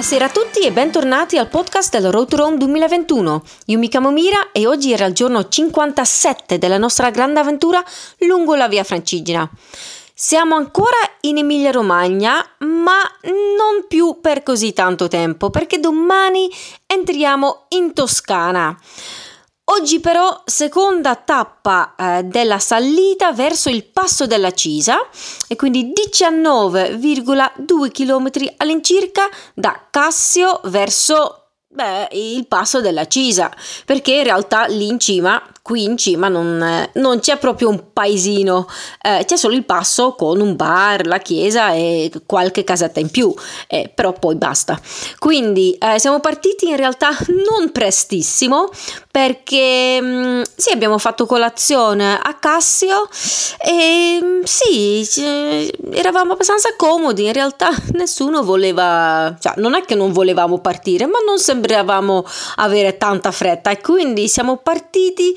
Buonasera a tutti e bentornati al podcast del Road to Rome 2021. Io mi chiamo Mira e oggi era il giorno 57 della nostra grande avventura lungo la via Francigena. Siamo ancora in Emilia Romagna, ma non più per così tanto tempo, perché domani entriamo in Toscana. Oggi però seconda tappa eh, della salita verso il passo della Cisa e quindi 19,2 km all'incirca da Cassio verso Beh, il passo della Cisa, perché in realtà lì in cima, qui in cima non, non c'è proprio un paesino, eh, c'è solo il passo con un bar, la chiesa e qualche casetta in più, eh, però poi basta. Quindi eh, siamo partiti in realtà non prestissimo, perché mm, sì, abbiamo fatto colazione a Cassio e mm, sì, eravamo abbastanza comodi, in realtà nessuno voleva, cioè non è che non volevamo partire, ma non sembrava sembravamo avere tanta fretta. E quindi siamo partiti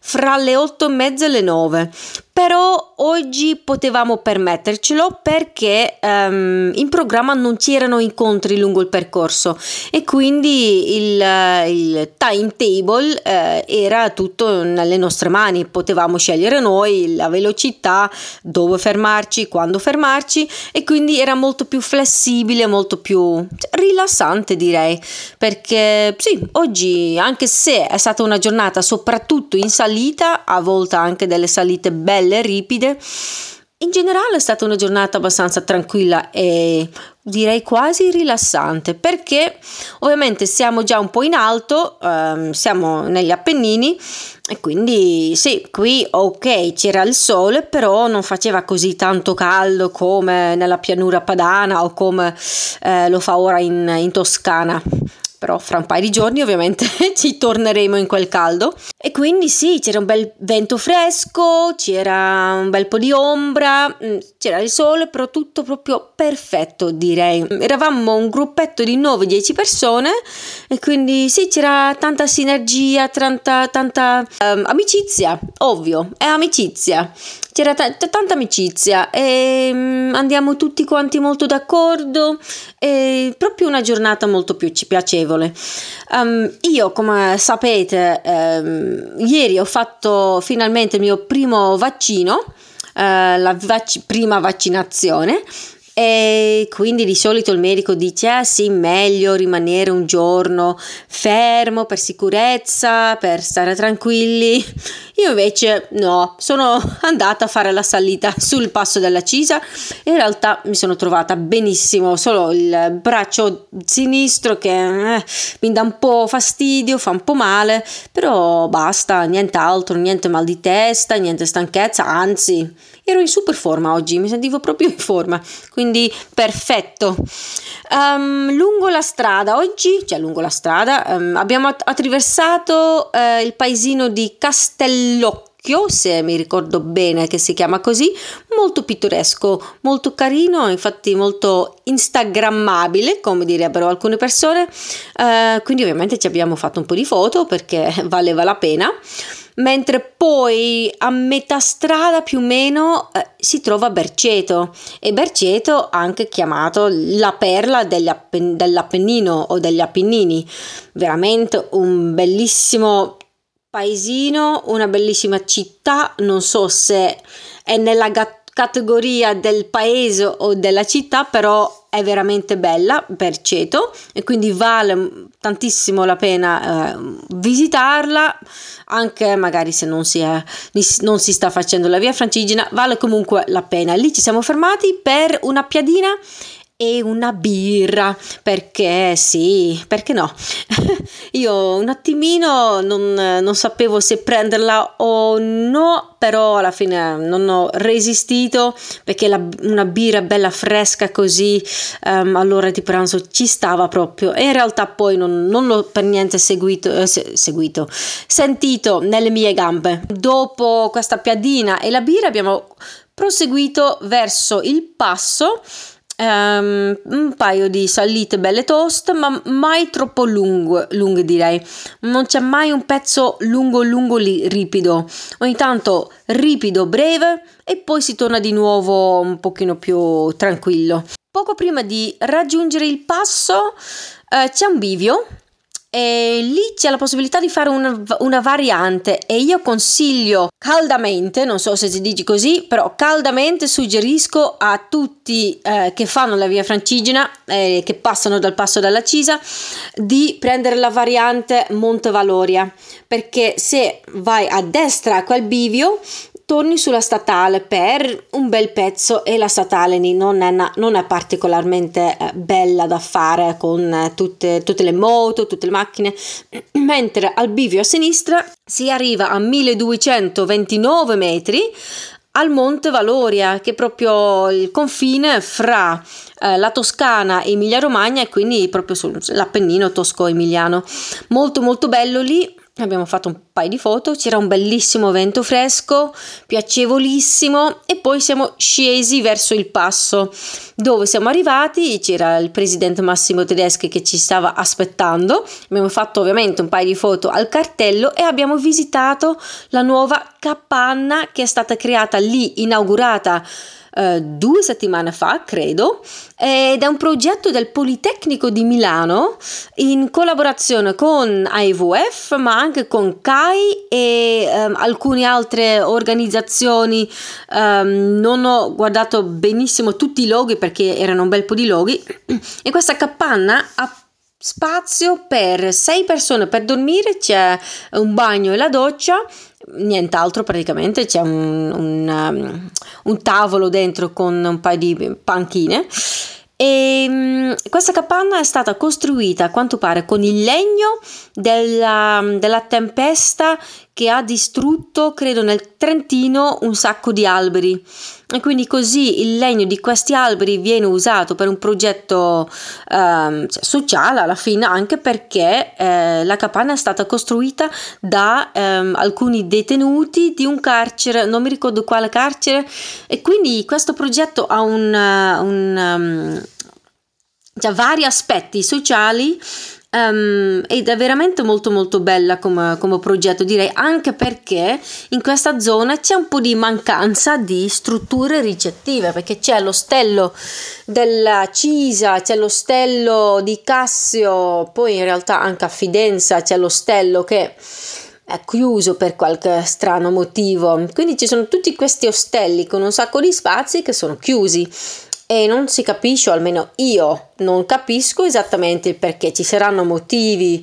fra le otto e mezza e le nove. Però oggi potevamo permettercelo perché um, in programma non c'erano incontri lungo il percorso e quindi il, il timetable eh, era tutto nelle nostre mani, potevamo scegliere noi la velocità, dove fermarci, quando fermarci e quindi era molto più flessibile, molto più rilassante direi, perché sì, oggi anche se è stata una giornata soprattutto in salita, a volte anche delle salite belle, belle, ripide. In generale è stata una giornata abbastanza tranquilla e direi quasi rilassante perché ovviamente siamo già un po' in alto, ehm, siamo negli Appennini e quindi sì, qui ok c'era il sole però non faceva così tanto caldo come nella pianura padana o come eh, lo fa ora in, in Toscana però fra un paio di giorni ovviamente ci torneremo in quel caldo. E quindi sì, c'era un bel vento fresco, c'era un bel po' di ombra, mm, c'era il sole, però tutto proprio perfetto direi. Eravamo un gruppetto di 9-10 persone e quindi sì, c'era tanta sinergia, tanta, tanta um, amicizia, ovvio, è amicizia c'era t- tanta amicizia e um, andiamo tutti quanti molto d'accordo e proprio una giornata molto più piacevole. Um, io, come sapete, um, ieri ho fatto finalmente il mio primo vaccino, uh, la vac- prima vaccinazione e quindi di solito il medico dice ah sì meglio rimanere un giorno fermo per sicurezza per stare tranquilli io invece no sono andata a fare la salita sul passo della Cisa. E in realtà mi sono trovata benissimo solo il braccio sinistro che eh, mi dà un po' fastidio fa un po' male però basta nient'altro niente mal di testa niente stanchezza anzi ero in super forma oggi, mi sentivo proprio in forma, quindi perfetto. Um, lungo la strada, oggi, cioè lungo la strada, um, abbiamo attraversato uh, il paesino di Castellocchio se mi ricordo bene che si chiama così, molto pittoresco, molto carino, infatti molto instagrammabile, come direbbero alcune persone. Uh, quindi ovviamente ci abbiamo fatto un po' di foto perché valeva la pena mentre poi a metà strada più o meno eh, si trova Berceto. E Berceto anche chiamato la perla Appen- dell'Appennino o degli Appennini, veramente un bellissimo paesino, una bellissima città, non so se è nella gat- categoria del paese o della città, però è veramente bella, Berceto, e quindi vale tantissimo la pena eh, visitarla, anche magari se non si, è, non si sta facendo la via Francigena, vale comunque la pena. Lì ci siamo fermati per una piadina e una birra perché sì, perché no? Io un attimino non, non, sapevo se prenderla o no, però alla fine non ho resistito perché la, una birra bella fresca così um, all'ora di pranzo ci stava proprio e in realtà poi non, non l'ho per niente seguito, eh, se, seguito, sentito nelle mie gambe. Dopo questa piadina e la birra abbiamo proseguito verso il passo um, un paio di salite belle toste, ma mai troppo lunghe, lunghe direi. Non c'è mai un pezzo lungo lungo lì, ripido. Ogni tanto ripido, breve e poi si torna di nuovo un pochino più tranquillo. Poco prima di raggiungere il passo uh, c'è un bivio e lì c'è la possibilità di fare una, una, variante e io consiglio caldamente, non so se si dice così, però caldamente suggerisco a tutti eh, che fanno la via francigena, eh, che passano dal passo della Cisa, di prendere la variante Monte Valoria, perché se vai a destra a quel bivio torni sulla statale per un bel pezzo e la statale non è, non è particolarmente eh, bella da fare con eh, tutte, tutte, le moto, tutte le macchine, mentre al bivio a sinistra si arriva a 1229 metri al Monte Valoria, che è proprio il confine fra eh, la Toscana e Emilia Romagna e quindi proprio sull'Appennino tosco-emiliano. Molto molto bello lì, abbiamo fatto un paio di foto, c'era un bellissimo vento fresco, piacevolissimo e poi siamo scesi verso il passo. Dove siamo arrivati, c'era il presidente Massimo Tedeschi che ci stava aspettando, abbiamo fatto ovviamente un paio di foto al cartello e abbiamo visitato la nuova capanna che è stata creata lì, inaugurata eh, due settimane fa, credo, ed è un progetto del Politecnico di Milano in collaborazione con AIVF, ma anche con CAI e ehm, alcune altre organizzazioni. Um, non ho guardato benissimo tutti i loghi perché erano un bel po' di loghi. E questa capanna ha spazio per sei persone per dormire, c'è un bagno e la doccia nient'altro praticamente, c'è un, un, um, un, tavolo dentro con un paio di panchine e um, questa capanna è stata costruita a quanto pare con il legno della, della tempesta che ha distrutto, credo nel Trentino, un sacco di alberi e quindi così il legno di questi alberi viene usato per un progetto eh, sociale alla fine anche perché eh, la capanna è stata costruita da eh, alcuni detenuti di un carcere, non mi ricordo quale carcere e quindi questo progetto ha un, un um, cioè vari aspetti sociali Um, ed è veramente molto molto bella come, come, progetto direi anche perché in questa zona c'è un po' di mancanza di strutture ricettive perché c'è l'ostello della Cisa c'è l'ostello di Cassio poi in realtà anche a Fidenza c'è l'ostello che è chiuso per qualche strano motivo. Quindi ci sono tutti questi ostelli con un sacco di spazi che sono chiusi e non si capisce, o almeno io non capisco esattamente il perché. Ci saranno motivi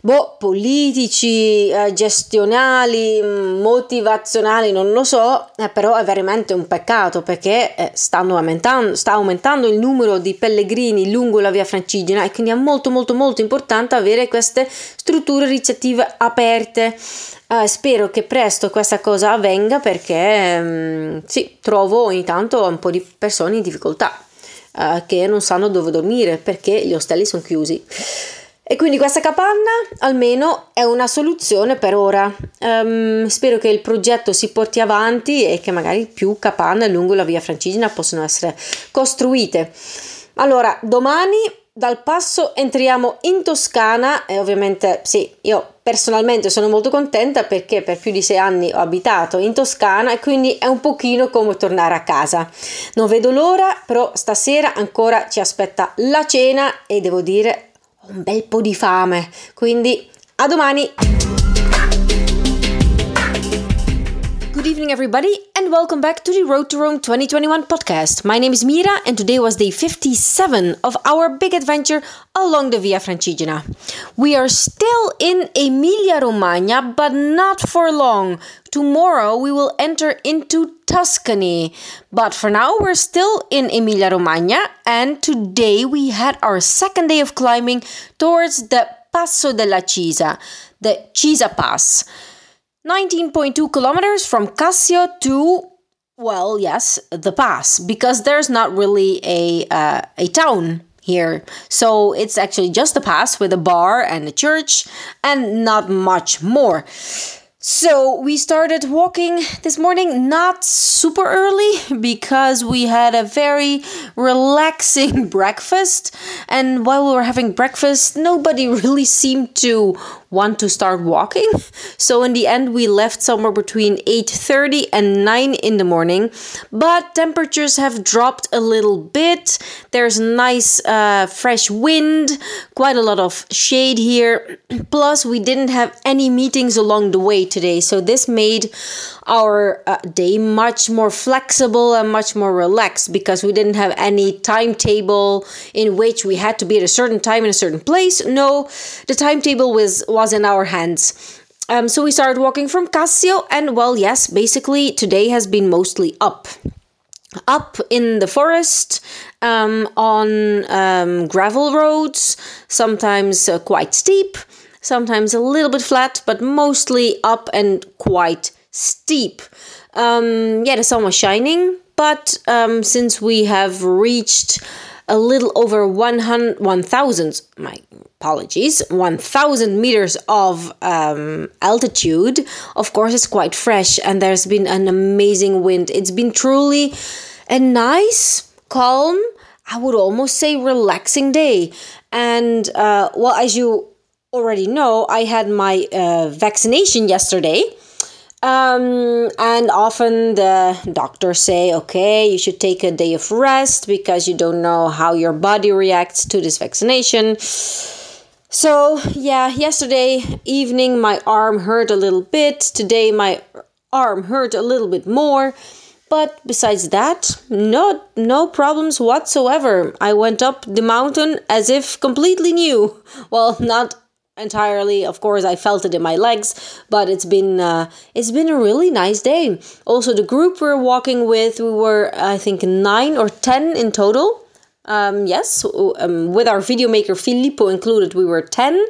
boh, politici, eh, gestionali, motivazionali, non lo so, eh, però è veramente un peccato perché eh, stanno aumentando, sta aumentando il numero di pellegrini lungo la via Francigena e quindi è molto molto molto importante avere queste strutture ricettive aperte. Uh, spero che presto questa cosa avvenga perché um, sì, trovo ogni tanto un po' di persone in difficoltà uh, che non sanno dove dormire perché gli ostelli sono chiusi. E quindi questa capanna almeno è una soluzione per ora. Um, spero che il progetto si porti avanti e che magari più capanne lungo la via Francigena possano essere costruite. Allora, domani dal passo entriamo in Toscana e ovviamente sì, io personalmente sono molto contenta perché per più di sei anni ho abitato in Toscana e quindi è un pochino come tornare a casa. Non vedo l'ora, però stasera ancora ci aspetta la cena e devo dire ho un bel po' di fame, quindi a domani! Good evening, everybody, and welcome back to the Road to Rome 2021 podcast. My name is Mira, and today was day 57 of our big adventure along the Via Francigena. We are still in Emilia Romagna, but not for long. Tomorrow we will enter into Tuscany, but for now we're still in Emilia Romagna, and today we had our second day of climbing towards the Passo della Cisa, the Cisa Pass. 19.2 kilometers from Cassio to well, yes, the pass because there's not really a uh, a town here. So it's actually just a pass with a bar and a church and not much more. So we started walking this morning not super early because we had a very relaxing breakfast and while we were having breakfast nobody really seemed to want to start walking. So in the end we left somewhere between 8:30 and 9 in the morning, but temperatures have dropped a little bit. There's nice uh, fresh wind, quite a lot of shade here. Plus we didn't have any meetings along the way today, so this made our uh, day much more flexible and much more relaxed because we didn't have any timetable in which we had to be at a certain time in a certain place. No, the timetable was was in our hands. Um, so we started walking from Cassio, and well, yes, basically today has been mostly up. Up in the forest, um, on um, gravel roads, sometimes uh, quite steep, sometimes a little bit flat, but mostly up and quite steep. Um, yeah, the sun was shining, but um, since we have reached a little over 100, 1,000, my apologies, 1,000 meters of um, altitude, of course, it's quite fresh and there's been an amazing wind. It's been truly a nice, calm, I would almost say relaxing day. And uh, well, as you already know, I had my uh, vaccination yesterday. Um, and often the doctors say, okay, you should take a day of rest because you don't know how your body reacts to this vaccination. So, yeah, yesterday evening my arm hurt a little bit. Today my arm hurt a little bit more. But besides that, no no problems whatsoever. I went up the mountain as if completely new. Well, not entirely. Of course, I felt it in my legs, but it's been uh, it's been a really nice day. Also, the group we're walking with, we were I think nine or ten in total. Um, yes, um, with our video maker Filippo included, we were ten.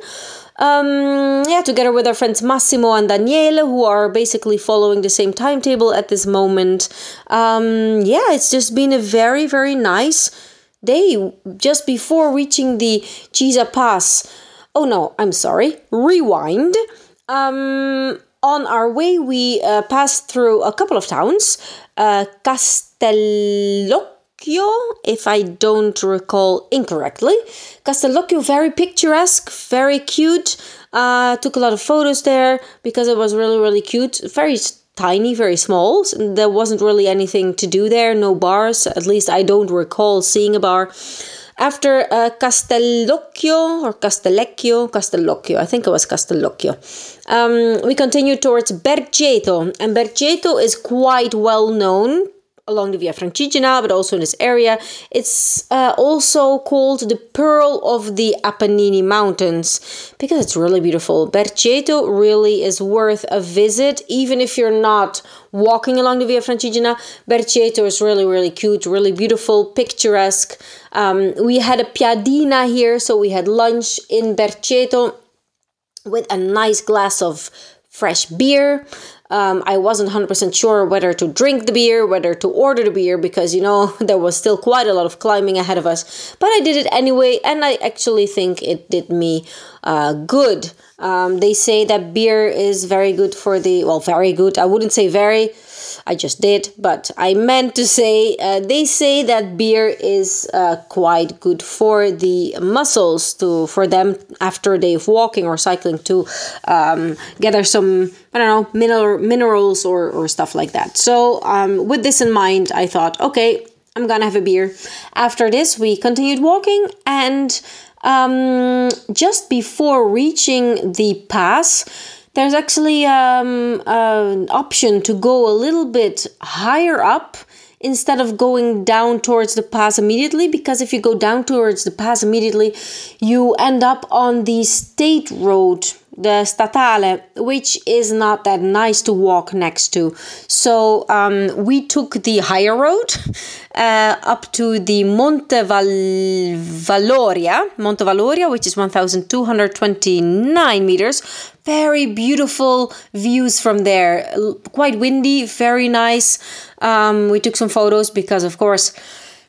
Um, yeah, together with our friends Massimo and Daniele, who are basically following the same timetable at this moment. Um, yeah, it's just been a very, very nice day just before reaching the Cisa Pass oh no, I'm sorry, rewind. Um, on our way, we uh, passed through a couple of towns. Uh, Castellocchio, if I don't recall incorrectly. Castellocchio, very picturesque, very cute. Uh, took a lot of photos there because it was really, really cute. Very tiny, very small. There wasn't really anything to do there, no bars. At least I don't recall seeing a bar. After uh, Castellocchio or Castellecchio, Castellocchio, I think it was Castellocchio, um, we continue towards Berceto, and Berceto is quite well known along the Via Francigena, but also in this area. It's uh, also called the Pearl of the Apennine Mountains because it's really beautiful. Berceto really is worth a visit, even if you're not walking along the Via Francigena. Berceto is really, really cute, really beautiful, picturesque. Um, we had a piadina here, so we had lunch in Berceto with a nice glass of fresh beer. Um, I wasn't 100% sure whether to drink the beer, whether to order the beer, because you know there was still quite a lot of climbing ahead of us. But I did it anyway, and I actually think it did me uh, good. Um, they say that beer is very good for the, well, very good. I wouldn't say very I just did, but I meant to say uh, they say that beer is uh, quite good for the muscles to for them after a day of walking or cycling to um, gather some I don't know mineral minerals or or stuff like that. So um, with this in mind, I thought, okay, I'm gonna have a beer. After this, we continued walking and. Um, just before reaching the pass, there's actually um, an option to go a little bit higher up instead of going down towards the pass immediately because if you go down towards the pass immediately you end up on the state road the statale, which is not that nice to walk next to. So um, we took the higher road uh, up to the Monte Val- Valoria, Monte Valoria, which is 1,229 meters. Very beautiful views from there. Quite windy, very nice. Um, we took some photos because, of course,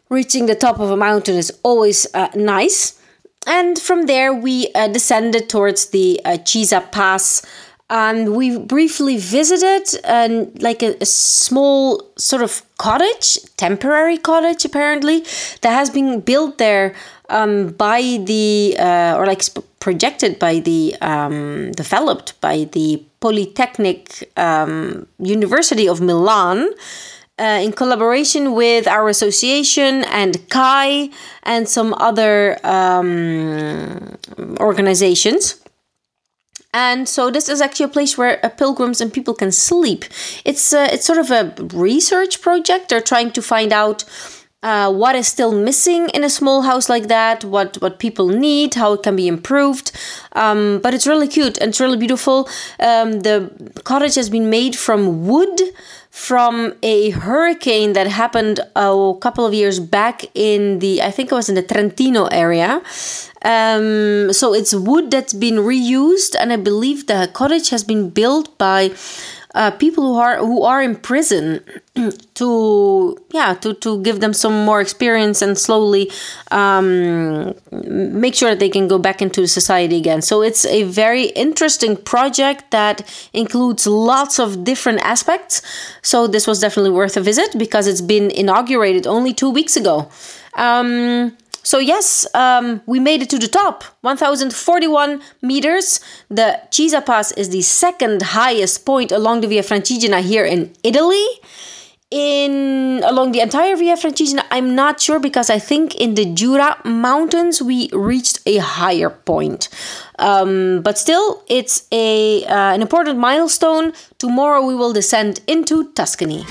reaching the top of a mountain is always uh, nice and from there we uh, descended towards the uh, Pass and we briefly visited like a, a, small sort of cottage, temporary cottage apparently, that has been built there um, by the, uh, or like sp- projected by the um, developed by the Polytechnic um, University of Milan. Uh, in collaboration with our association and CAI and some other um, organizations. And so this is actually a place where uh, pilgrims and people can sleep. It's uh, it's sort of a research project. They're trying to find out uh, what is still missing in a small house like that, what what people need, how it can be improved. Um, but it's really cute and it's really beautiful. Um, the cottage has been made from wood from a hurricane that happened a couple of years back in the I think it was in the Trentino area. Um, so it's wood that's been reused, and I believe the cottage has been built by uh, people who are who are in prison to yeah to to give them some more experience and slowly um, make sure that they can go back into society again. So it's a very interesting project that includes lots of different aspects. So this was definitely worth a visit because it's been inaugurated only two weeks ago. Um, so yes, um, we made it to the top, 1,041 meters. The Cisa Pass is the second highest point along the Via Francigena here in Italy. In along the entire Via Francigena, I'm not sure because I think in the Jura Mountains we reached a higher point. Um, but still, it's a uh, an important milestone. Tomorrow we will descend into Tuscany.